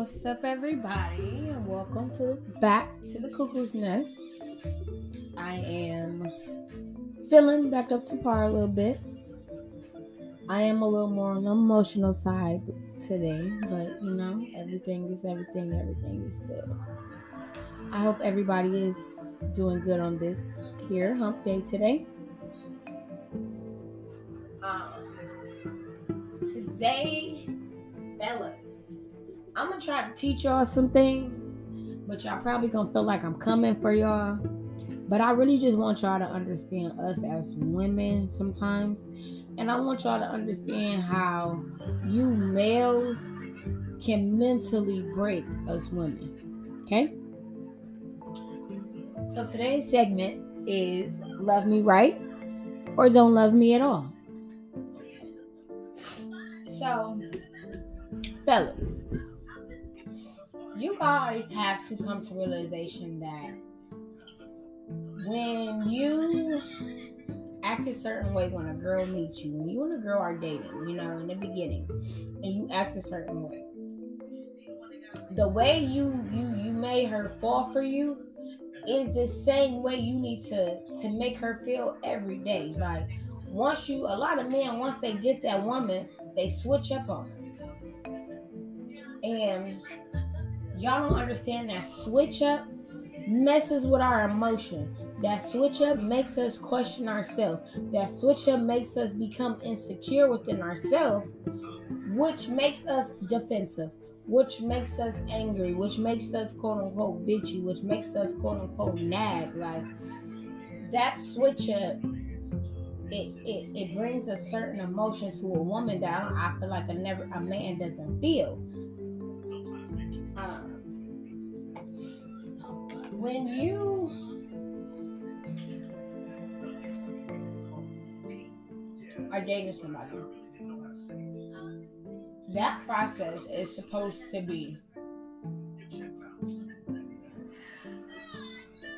What's up, everybody, and welcome to back to the Cuckoo's Nest. I am feeling back up to par a little bit. I am a little more on the emotional side today, but you know, everything is everything. Everything is good. I hope everybody is doing good on this here hump day today. Um, today, fellas, I'm gonna try to teach y'all some things, but y'all probably gonna feel like I'm coming for y'all. But I really just want y'all to understand us as women sometimes. And I want y'all to understand how you males can mentally break us women. Okay? So today's segment is Love Me Right or Don't Love Me at All. So, fellas, you guys have to come to realization that when you act a certain way when a girl meets you, when you and a girl are dating, you know, in the beginning, and you act a certain way, the way you you you made her fall for you is the same way you need to to make her feel every day. Like once you, a lot of men once they get that woman, they switch up on her, and y'all don't understand that switch up messes with our emotion. That switch up makes us question ourselves. That switch up makes us become insecure within ourselves, which makes us defensive, which makes us angry, which makes us quote unquote bitchy, which makes us quote unquote nag. Like that switch up, it, it, it brings a certain emotion to a woman that I, feel like a never a man doesn't feel. When you are dating somebody, that process is supposed to be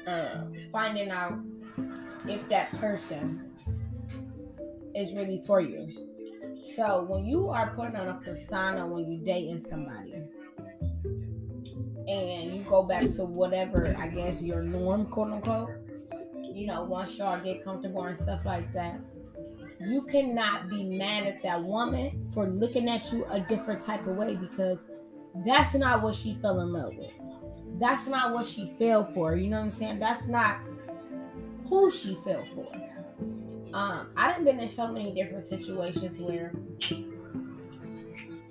uh, finding out if that person is really for you. So when you are putting on a persona when you're dating somebody, and you go back to whatever I guess your norm, quote unquote. You know, once y'all get comfortable and stuff like that, you cannot be mad at that woman for looking at you a different type of way because that's not what she fell in love with. That's not what she fell for. You know what I'm saying? That's not who she fell for. Um, I've been in so many different situations where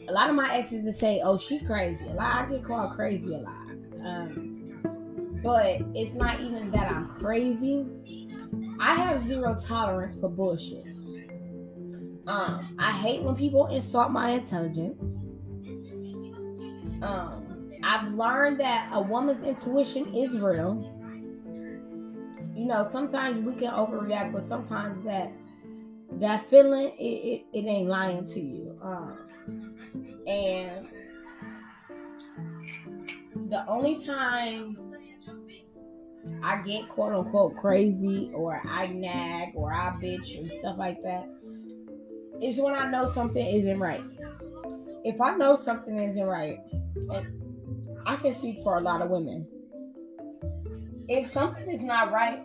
a lot of my exes to say, "Oh, she crazy." A lot I get called crazy a lot, um, but it's not even that I'm crazy. I have zero tolerance for bullshit. Um, I hate when people insult my intelligence. Um, I've learned that a woman's intuition is real. You know, sometimes we can overreact, but sometimes that that feeling it, it, it ain't lying to you. Um, and the only time I get quote unquote crazy or I nag or I bitch and stuff like that is when I know something isn't right. If I know something isn't right, and I can speak for a lot of women. If something is not right,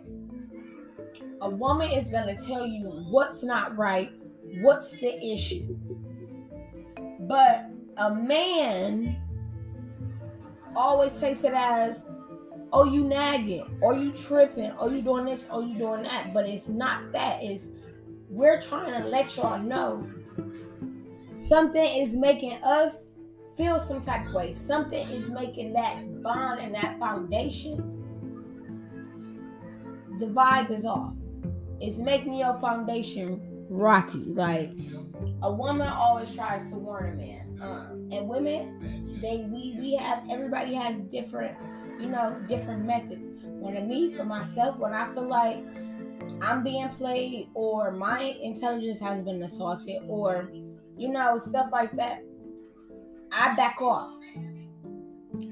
a woman is going to tell you what's not right, what's the issue. But a man always takes it as, oh, you nagging, or you tripping, or you doing this, or you doing that. But it's not that. It's we're trying to let y'all know something is making us feel some type of way. Something is making that bond and that foundation. The vibe is off. It's making your foundation rocky. Like a woman always tries to warn a man, um, and women, they we we have everybody has different, you know, different methods. When I me for myself, when I feel like I'm being played or my intelligence has been assaulted or you know stuff like that, I back off.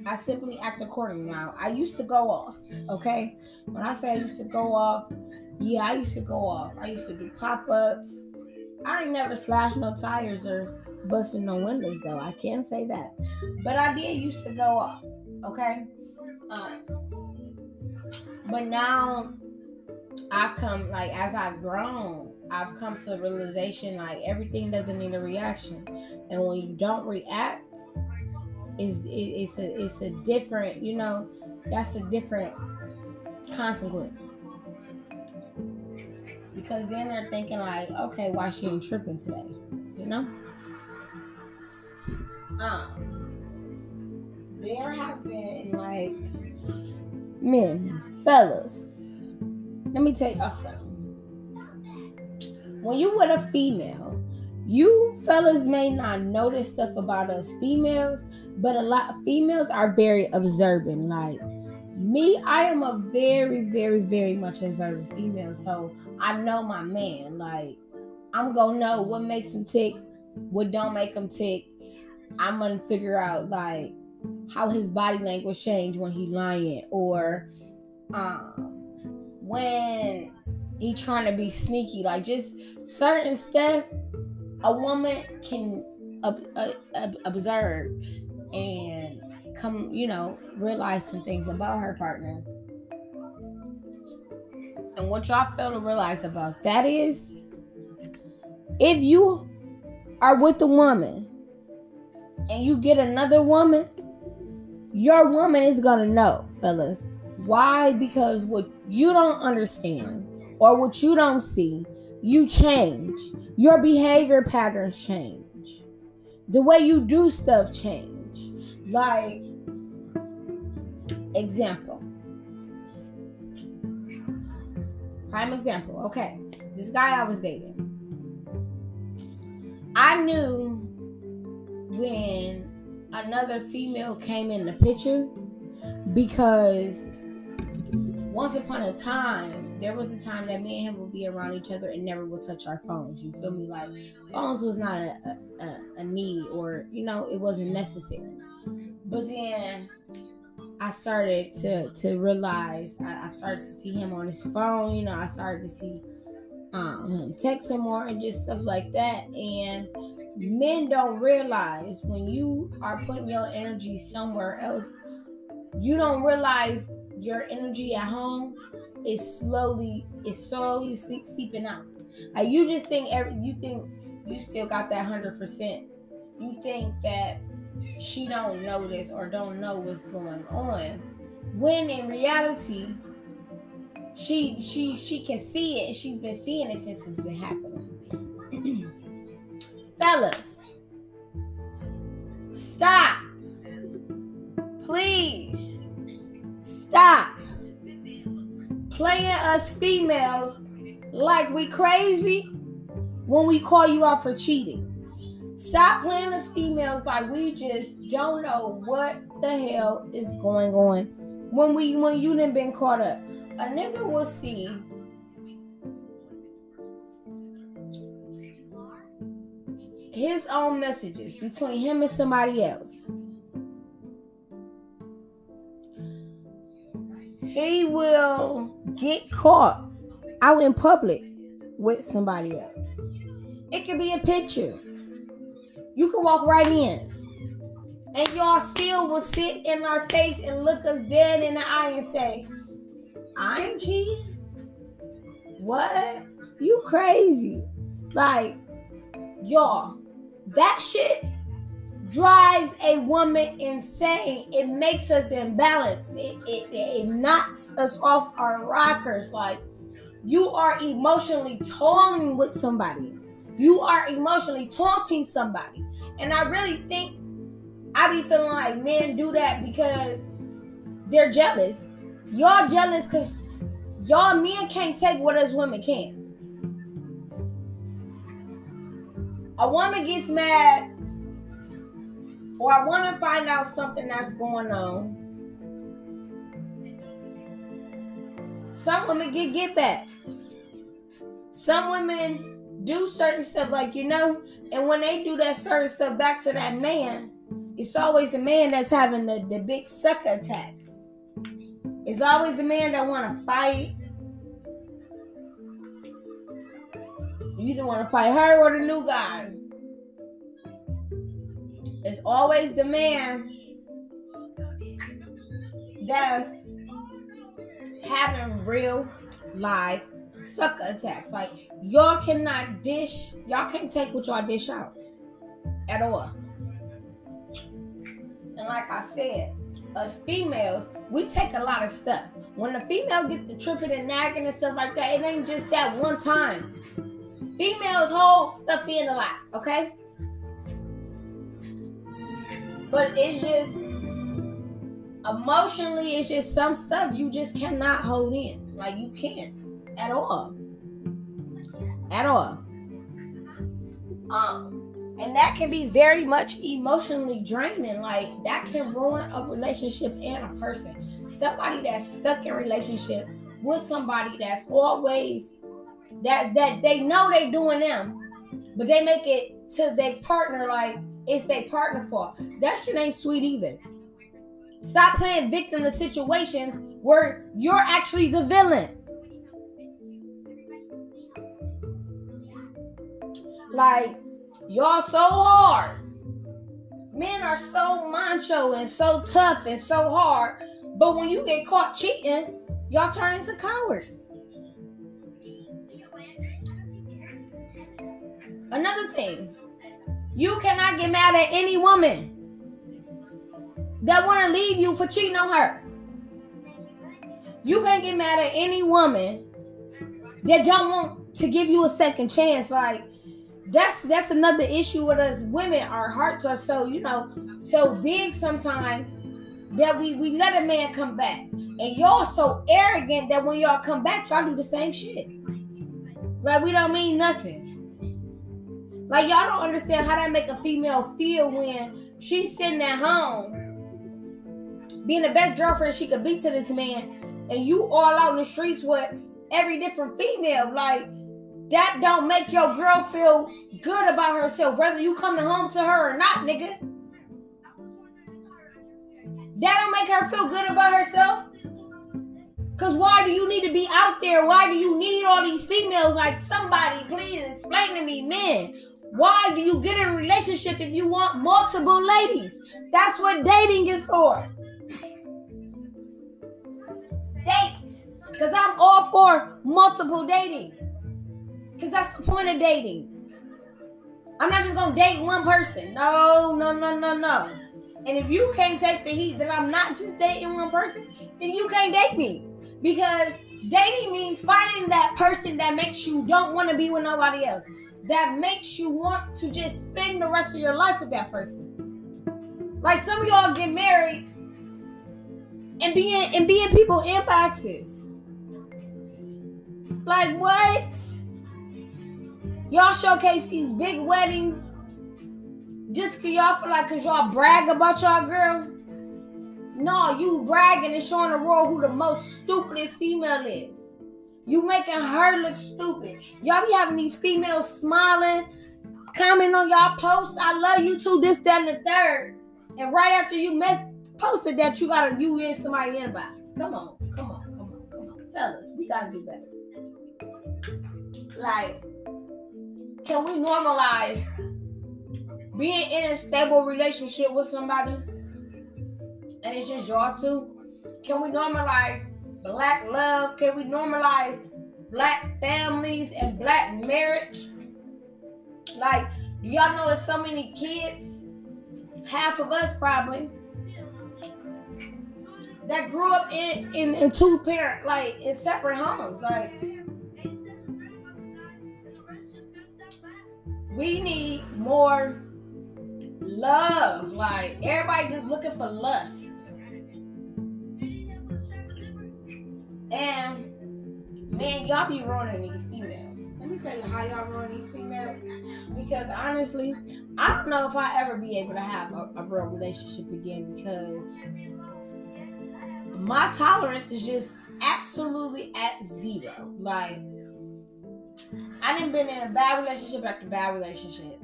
I simply act accordingly now. I used to go off, okay? When I say I used to go off, yeah, I used to go off. I used to do pop ups. I ain't never slashed no tires or busting no windows though. I can't say that. But I did used to go off. Okay. Um, but now I've come like as I've grown, I've come to the realization like everything doesn't need a reaction, and when you don't react, is it, it's a it's a different you know that's a different consequence because then they're thinking like, okay, why she ain't tripping today, you know? Um, there have been like men, fellas. Let me tell y'all something. When you with a female, you fellas may not notice stuff about us females, but a lot of females are very observant. Like me, I am a very, very, very much observant female. So I know my man. Like I'm gonna know what makes him tick, what don't make him tick. I'm gonna figure out like how his body language change when he lying or um when he trying to be sneaky. Like just certain stuff a woman can ob- ob- observe and come, you know, realize some things about her partner. And what y'all fail to realize about that is if you are with a woman and you get another woman, your woman is gonna know, fellas. Why? Because what you don't understand or what you don't see, you change. Your behavior patterns change. The way you do stuff change. Like example. Prime example. Okay. This guy I was dating. I knew when another female came in the picture because once upon a time, there was a time that me and him would be around each other and never would touch our phones. You feel me? Like phones was not a, a, a need or you know it wasn't necessary. But then I started to to realize I, I, started to see him on his phone. You know, I started to see um, texting more and just stuff like that. And men don't realize when you are putting your energy somewhere else, you don't realize your energy at home is slowly is slowly seeping out. Like you just think every you think you still got that hundred percent. You think that she don't notice or don't know what's going on. When in reality, she she she can see it. And she's been seeing it since it's been happening. Fellas, stop. Please stop playing us females like we crazy when we call you out for cheating. Stop playing us females like we just don't know what the hell is going on when we when you done been caught up. A nigga will see his own messages between him and somebody else. He will get caught out in public with somebody else. It could be a picture. You can walk right in. And y'all still will sit in our face and look us dead in the eye and say, I ain't cheating. What? You crazy. Like, y'all, that shit drives a woman insane. It makes us imbalanced. It, it, it knocks us off our rockers. Like, you are emotionally toiling with somebody. You are emotionally taunting somebody. And I really think I be feeling like men do that because they're jealous. Y'all jealous because y'all men can't take what us women can. A woman gets mad or a woman find out something that's going on. Some women get get back. Some women do certain stuff like you know and when they do that certain stuff back to that man it's always the man that's having the, the big sucker attacks it's always the man that want to fight you either want to fight her or the new guy it's always the man that's having real live sucker attacks. Like y'all cannot dish, y'all can't take what y'all dish out at all. And like I said, us females, we take a lot of stuff. When a female gets the tripping and nagging and stuff like that, it ain't just that one time. Females hold stuff in a lot, okay? But it's just emotionally, it's just some stuff you just cannot hold in. Like you can't at all. At all. Um and that can be very much emotionally draining. Like that can ruin a relationship and a person. Somebody that's stuck in relationship with somebody that's always that that they know they doing them, but they make it to their partner like it's their partner fault. That shit ain't sweet either. Stop playing victim to situations where you're actually the villain. Like Y'all so hard. Men are so macho and so tough and so hard. But when you get caught cheating, y'all turn into cowards. Another thing, you cannot get mad at any woman that want to leave you for cheating on her. You can't get mad at any woman that don't want to give you a second chance. Like, that's that's another issue with us women. Our hearts are so you know so big sometimes that we we let a man come back, and y'all so arrogant that when y'all come back, y'all do the same shit. Like we don't mean nothing. Like y'all don't understand how that make a female feel when she's sitting at home, being the best girlfriend she could be to this man, and you all out in the streets with every different female. Like that don't make your girl feel good about herself, whether you coming home to her or not, nigga. That don't make her feel good about herself. Cause why do you need to be out there? Why do you need all these females? Like somebody, please explain to me, men. Why do you get in a relationship if you want multiple ladies? That's what dating is for. Date. Cause I'm all for multiple dating. Because that's the point of dating. I'm not just gonna date one person. No, no, no, no, no. And if you can't take the heat that I'm not just dating one person, then you can't date me. Because dating means finding that person that makes you don't want to be with nobody else. That makes you want to just spend the rest of your life with that person. Like some of y'all get married and be in and be people in people inboxes. Like what? Y'all showcase these big weddings just cause y'all feel like cause y'all brag about y'all girl. No, you bragging and showing the world who the most stupidest female is. You making her look stupid. Y'all be having these females smiling, commenting on y'all posts. I love you too, this, that, and the third. And right after you mess posted that, you gotta you in somebody inbox. Come on, come on, come on, come on. Fellas, we gotta do better. Like can we normalize being in a stable relationship with somebody and it's just y'all two? Can we normalize black love? Can we normalize black families and black marriage? Like, y'all know it's so many kids, half of us probably, that grew up in, in, in two parent, like in separate homes. Like, we need more love. Like everybody just looking for lust. And man, y'all be ruining these females. Let me tell you how y'all ruin these females. Because honestly, I don't know if I ever be able to have a, a real relationship again because my tolerance is just absolutely at zero. Like I didn't been in a bad relationship after bad relationship.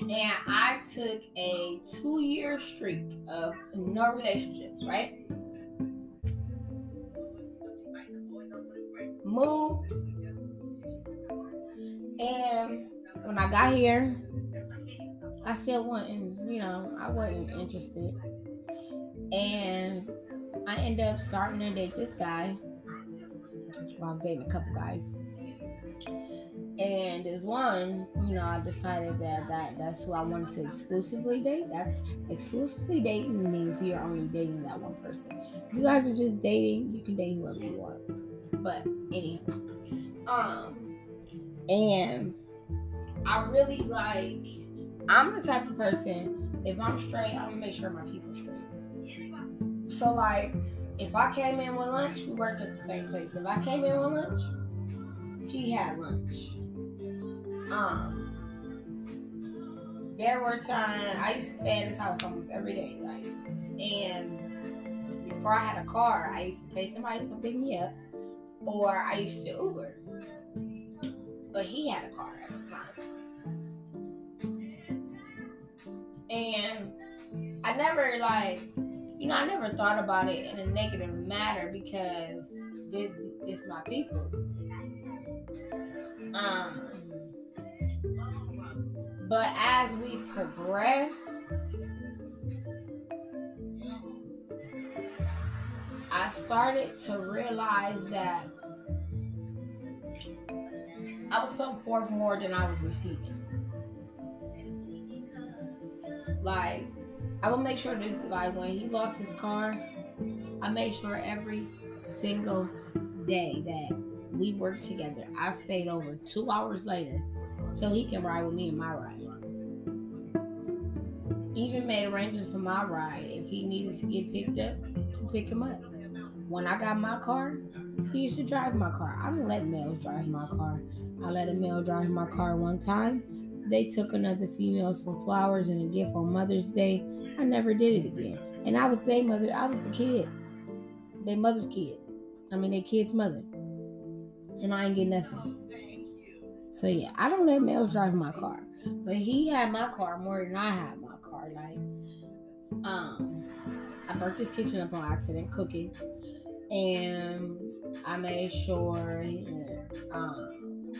And I took a two year streak of no relationships, right? Moved. And when I got here, I still wasn't, you know, I wasn't interested. And I ended up starting to date this guy. Well, I'm dating a couple guys. And there's one, you know, I decided that, that that's who I wanted to exclusively date. That's exclusively dating means you're only dating that one person. You guys are just dating, you can date whoever you want. But anyhow. Um and I really like I'm the type of person, if I'm straight, I'm gonna make sure my people straight. So like if I came in with lunch, we worked at the same place. If I came in with lunch, he had lunch. Um, there were times I used to stay at his house almost every day, like, and before I had a car, I used to pay somebody to come pick me up, or I used to Uber. But he had a car at the time, and I never like, you know, I never thought about it in a negative matter because this, this is my people's. Um, but as we progressed, I started to realize that I was putting forth more than I was receiving. Like, I would make sure this, like, when he lost his car, I made sure every single day that we worked together, I stayed over two hours later so he can ride with me in my ride. Even made arrangements for my ride if he needed to get picked up to pick him up. When I got my car, he used to drive my car. I don't let males drive my car. I let a male drive my car one time. They took another female some flowers and a gift on Mother's Day. I never did it again. And I was their mother. I was the kid. Their mother's kid. I mean, their kid's mother. And I ain't get nothing. So yeah, I don't let males drive my car. But he had my car more than I had my car. Like, um, I burnt his kitchen up on accident cooking, and I made sure, um,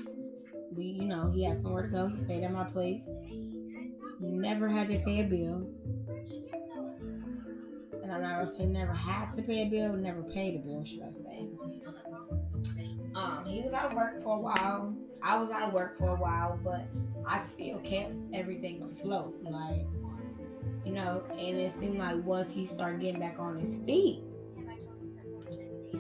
we, you know, he had somewhere to go. He stayed at my place. Never had to pay a bill. And I'm not gonna say never had to pay a bill, never paid a bill, should I say. Um, he was out of work for a while. I was out of work for a while, but I still kept everything afloat. Like, you know, and it seemed like once he started getting back on his feet,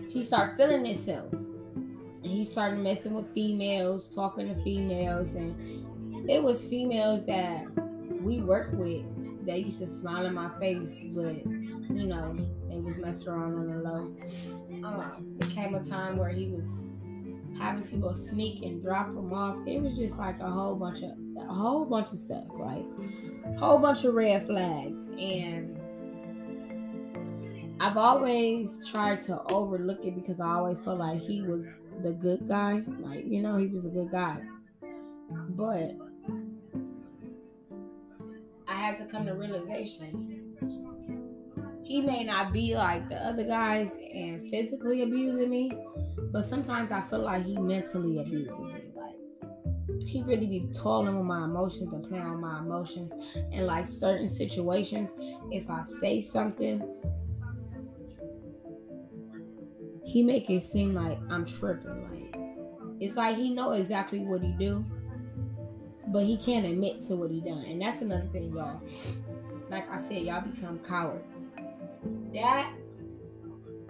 he started feeling himself. And he started messing with females, talking to females, and it was females that we worked with that used to smile in my face, but you know, they was messing around on the low. Um, it came a time where he was having people sneak and drop them off. It was just like a whole bunch of a whole bunch of stuff, right? Whole bunch of red flags. And I've always tried to overlook it because I always felt like he was the good guy. Like, you know, he was a good guy. But I had to come to realization he may not be like the other guys and physically abusing me, but sometimes I feel like he mentally abuses me. Like he really be toiling with my emotions and playing with my emotions. And like certain situations, if I say something, he make it seem like I'm tripping. Like it's like he know exactly what he do, but he can't admit to what he done. And that's another thing, y'all. Like I said, y'all become cowards. That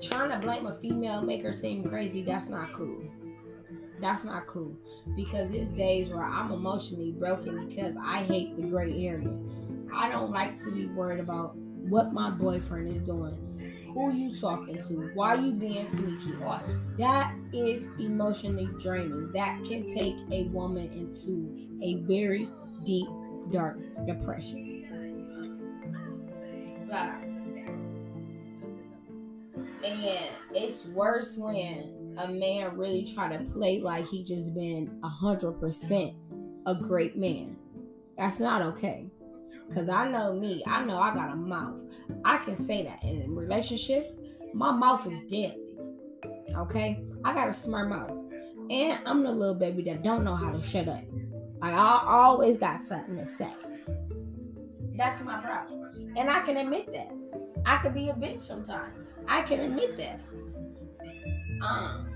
trying to blame a female make her seem crazy that's not cool. That's not cool. Because it's days where i'm emotionally broken because i hate the gray area. I don't like to be worried about what my boyfriend is doing. Who you talking to? Why you being sneaky? Or that is emotionally draining. That can take a woman into a very deep dark depression and it's worse when a man really try to play like he just been a hundred percent a great man. That's not okay. Cause I know me, I know I got a mouth. I can say that in relationships, my mouth is deadly. Okay? I got a smart mouth. And I'm the little baby that don't know how to shut up. Like I always got something to say. That's my problem. And I can admit that. I could be a bitch sometimes. I can admit that. Um,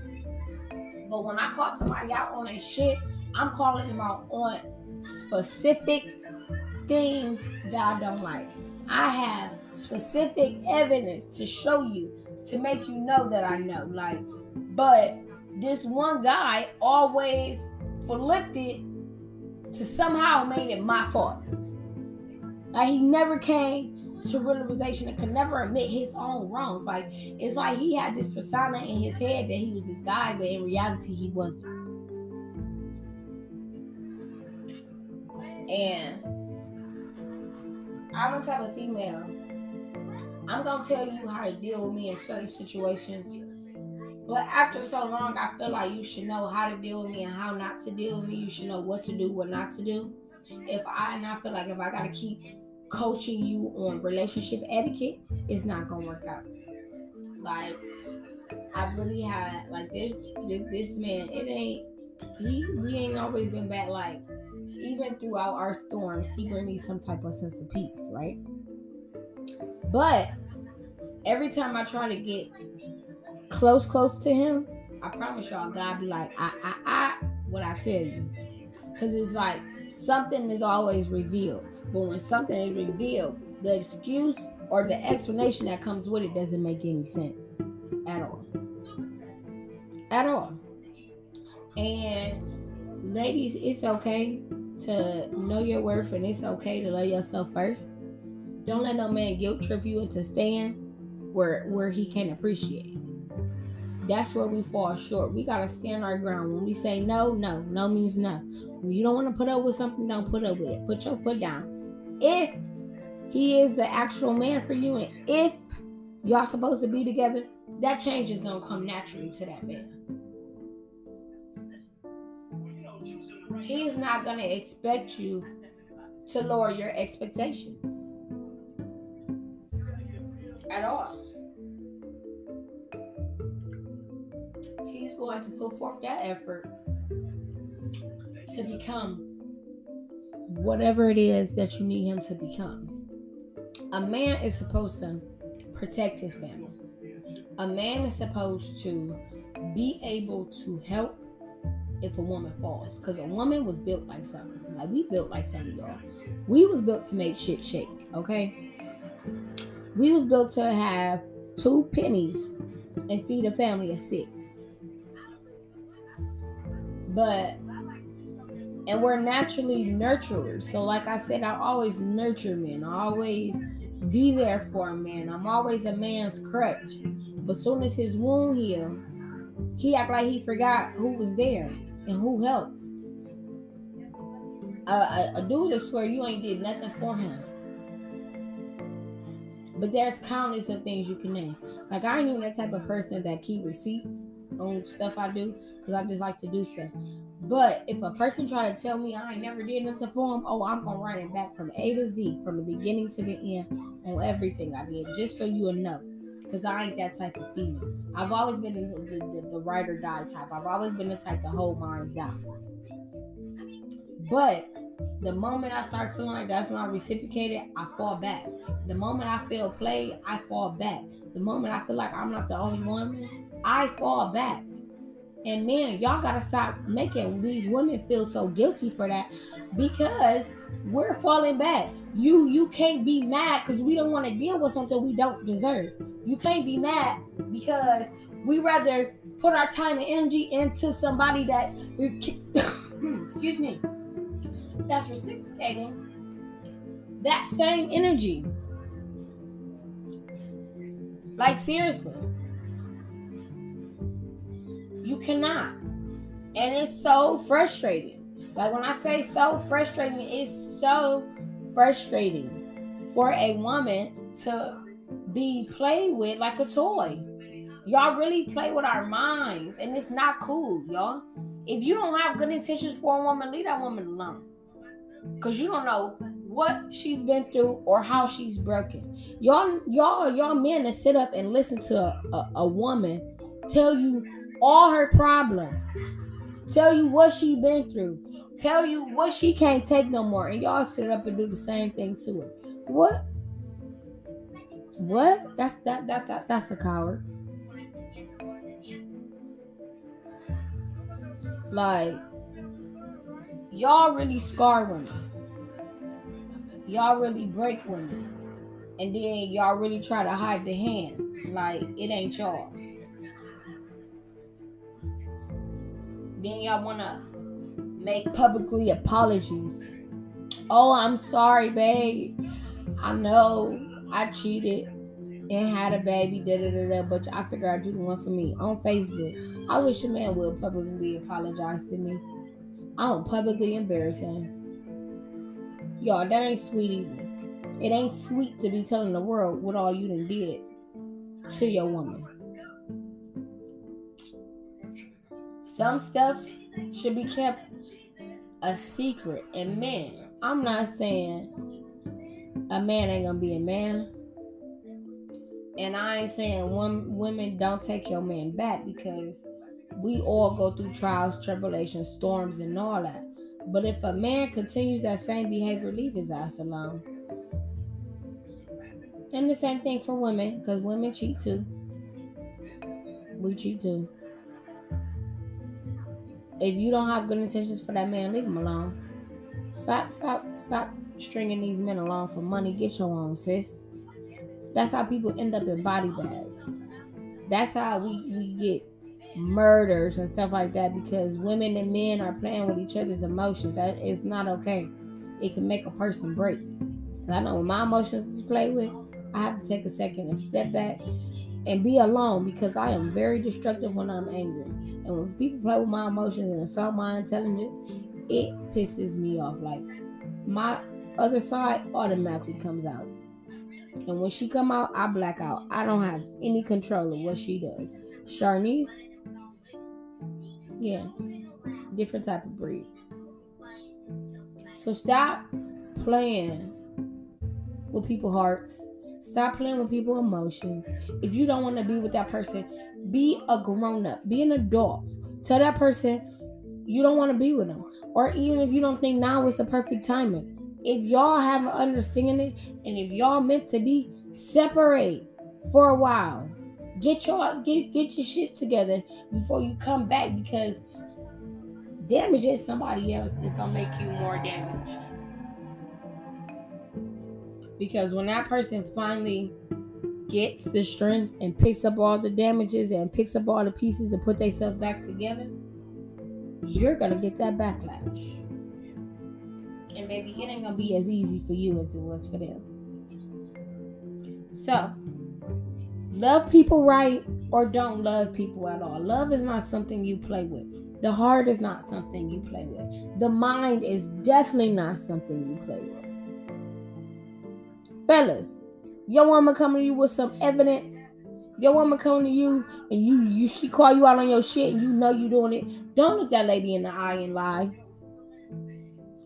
but when I call somebody out on a shit, I'm calling them out on specific things that I don't like. I have specific evidence to show you to make you know that I know. Like, but this one guy always flipped it to somehow made it my fault. Like he never came to realization and could never admit his own wrongs. Like it's like he had this persona in his head that he was this guy, but in reality he wasn't. And I'm a type of female. I'm gonna tell you how to deal with me in certain situations. But after so long, I feel like you should know how to deal with me and how not to deal with me. You should know what to do, what not to do. If I and I feel like if I gotta keep coaching you on relationship etiquette, it's not gonna work out. Like I really had like this this man, it ain't he we ain't always been bad. Like even throughout our storms, he brings me some type of sense of peace, right? But every time I try to get close, close to him, I promise y'all, God be like, I, I, I, what I tell you. Because it's like something is always revealed. But when something is revealed, the excuse or the explanation that comes with it doesn't make any sense at all. At all. And ladies, it's okay to know your worth and it's okay to love yourself first. Don't let no man guilt trip you into staying where where he can't appreciate. That's where we fall short. We gotta stand our ground. When we say no, no, no means no. When you don't want to put up with something, don't put up with it. Put your foot down. If he is the actual man for you, and if y'all supposed to be together, that change is gonna come naturally to that man. He's not gonna expect you to lower your expectations at all. He's going to put forth that effort to become whatever it is that you need him to become. A man is supposed to protect his family. A man is supposed to be able to help if a woman falls. Because a woman was built like something. Like we built like something, y'all. We was built to make shit shake, okay? We was built to have two pennies and feed a family of six. But and we're naturally nurturers. So like I said, I always nurture men. I always be there for a man. I'm always a man's crutch. But soon as his wound healed, he act like he forgot who was there and who helped. A, a, a dude swear you ain't did nothing for him. But there's countless of things you can name. Like I ain't even that type of person that keep receipts on stuff I do because I just like to do stuff. But if a person try to tell me I ain't never did nothing for them, oh, I'm gonna write it back from A to Z, from the beginning to the end, on everything I did, just so you'll know. Cause I ain't that type of female. I've always been the, the, the, the ride or die type. I've always been the type to hold minds down. But the moment I start feeling like that's not reciprocated, I fall back. The moment I feel played, I fall back. The moment I feel like I'm not the only woman, I fall back. And man, y'all gotta stop making these women feel so guilty for that because we're falling back. You you can't be mad because we don't want to deal with something we don't deserve. You can't be mad because we rather put our time and energy into somebody that excuse me that's reciprocating that same energy. Like, seriously. You cannot. And it's so frustrating. Like, when I say so frustrating, it's so frustrating for a woman to be played with like a toy. Y'all really play with our minds, and it's not cool, y'all. If you don't have good intentions for a woman, leave that woman alone because you don't know what she's been through or how she's broken. Y'all, y'all, y'all men that sit up and listen to a, a, a woman tell you all her problems, tell you what she been through, tell you what she can't take no more, and y'all sit up and do the same thing to her. What? What? That's that that, that that's a coward. Like y'all really scar women. Y'all really break women. And then y'all really try to hide the hand. Like it ain't y'all. Then y'all wanna make publicly apologies. Oh, I'm sorry, babe. I know I cheated and had a baby, da da da da, but I figure out you the one for me on Facebook. I wish a man would publicly apologize to me. I don't publicly embarrass him. Y'all, that ain't sweet either. It ain't sweet to be telling the world what all you done did to your woman. Some stuff should be kept a secret. And man, I'm not saying a man ain't gonna be a man. And I ain't saying one women don't take your man back because we all go through trials, tribulations, storms, and all that. But if a man continues that same behavior, leave his ass alone. And the same thing for women, because women cheat too. We cheat too. If you don't have good intentions for that man, leave him alone. Stop, stop, stop stringing these men along for money. Get your own, sis. That's how people end up in body bags. That's how we, we get murders and stuff like that because women and men are playing with each other's emotions. That is not okay. It can make a person break. I know when my emotions is played with, I have to take a second and step back and be alone because I am very destructive when I'm angry. And when people play with my emotions and assault my intelligence, it pisses me off. Like my other side automatically comes out. And when she come out, I black out. I don't have any control of what she does. Sharnice, yeah, different type of breed. So stop playing with people's hearts Stop playing with people's emotions. If you don't want to be with that person, be a grown up, be an adult. Tell that person you don't want to be with them. Or even if you don't think now is the perfect timing. If y'all have an understanding and if y'all meant to be, separate for a while. Get your get get your shit together before you come back because damage damaging somebody else is gonna make you more damaged. Because when that person finally gets the strength and picks up all the damages and picks up all the pieces and put themselves back together, you're gonna get that backlash. And maybe it ain't gonna be as easy for you as it was for them. So, love people right or don't love people at all. Love is not something you play with. The heart is not something you play with. The mind is definitely not something you play with. Fellas, your woman coming to you with some evidence. Your woman coming to you and you you she call you out on your shit and you know you doing it. Don't look that lady in the eye and lie.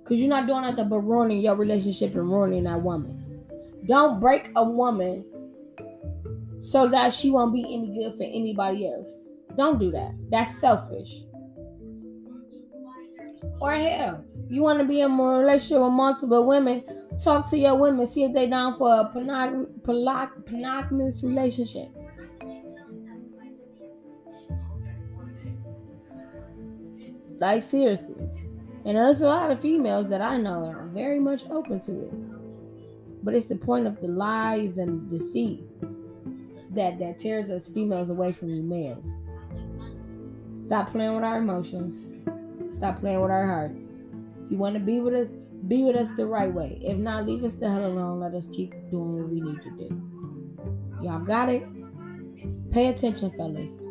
Cause you're not doing nothing but ruining your relationship and ruining that woman. Don't break a woman so that she won't be any good for anybody else. Don't do that. That's selfish. Or hell, you want to be in a relationship with multiple women, Talk to your women, see if they down for a monogamous relationship. Like seriously. And there's a lot of females that I know are very much open to it. But it's the point of the lies and deceit that that tears us females away from you males. Stop playing with our emotions. Stop playing with our hearts. If you want to be with us, be with us the right way. If not, leave us the hell alone. Let us keep doing what we need to do. Y'all got it? Pay attention, fellas.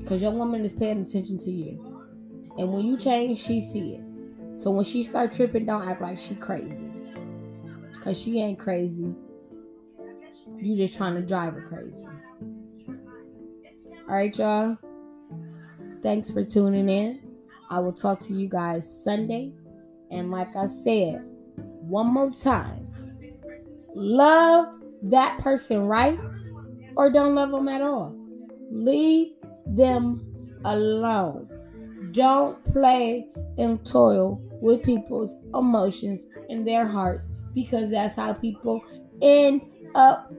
Because your woman is paying attention to you. And when you change, she see it. So when she start tripping, don't act like she crazy. Because she ain't crazy. You just trying to drive her crazy. All right, y'all. Thanks for tuning in. I will talk to you guys Sunday. And like I said, one more time love that person right or don't love them at all. Leave them alone. Don't play and toil with people's emotions and their hearts because that's how people end up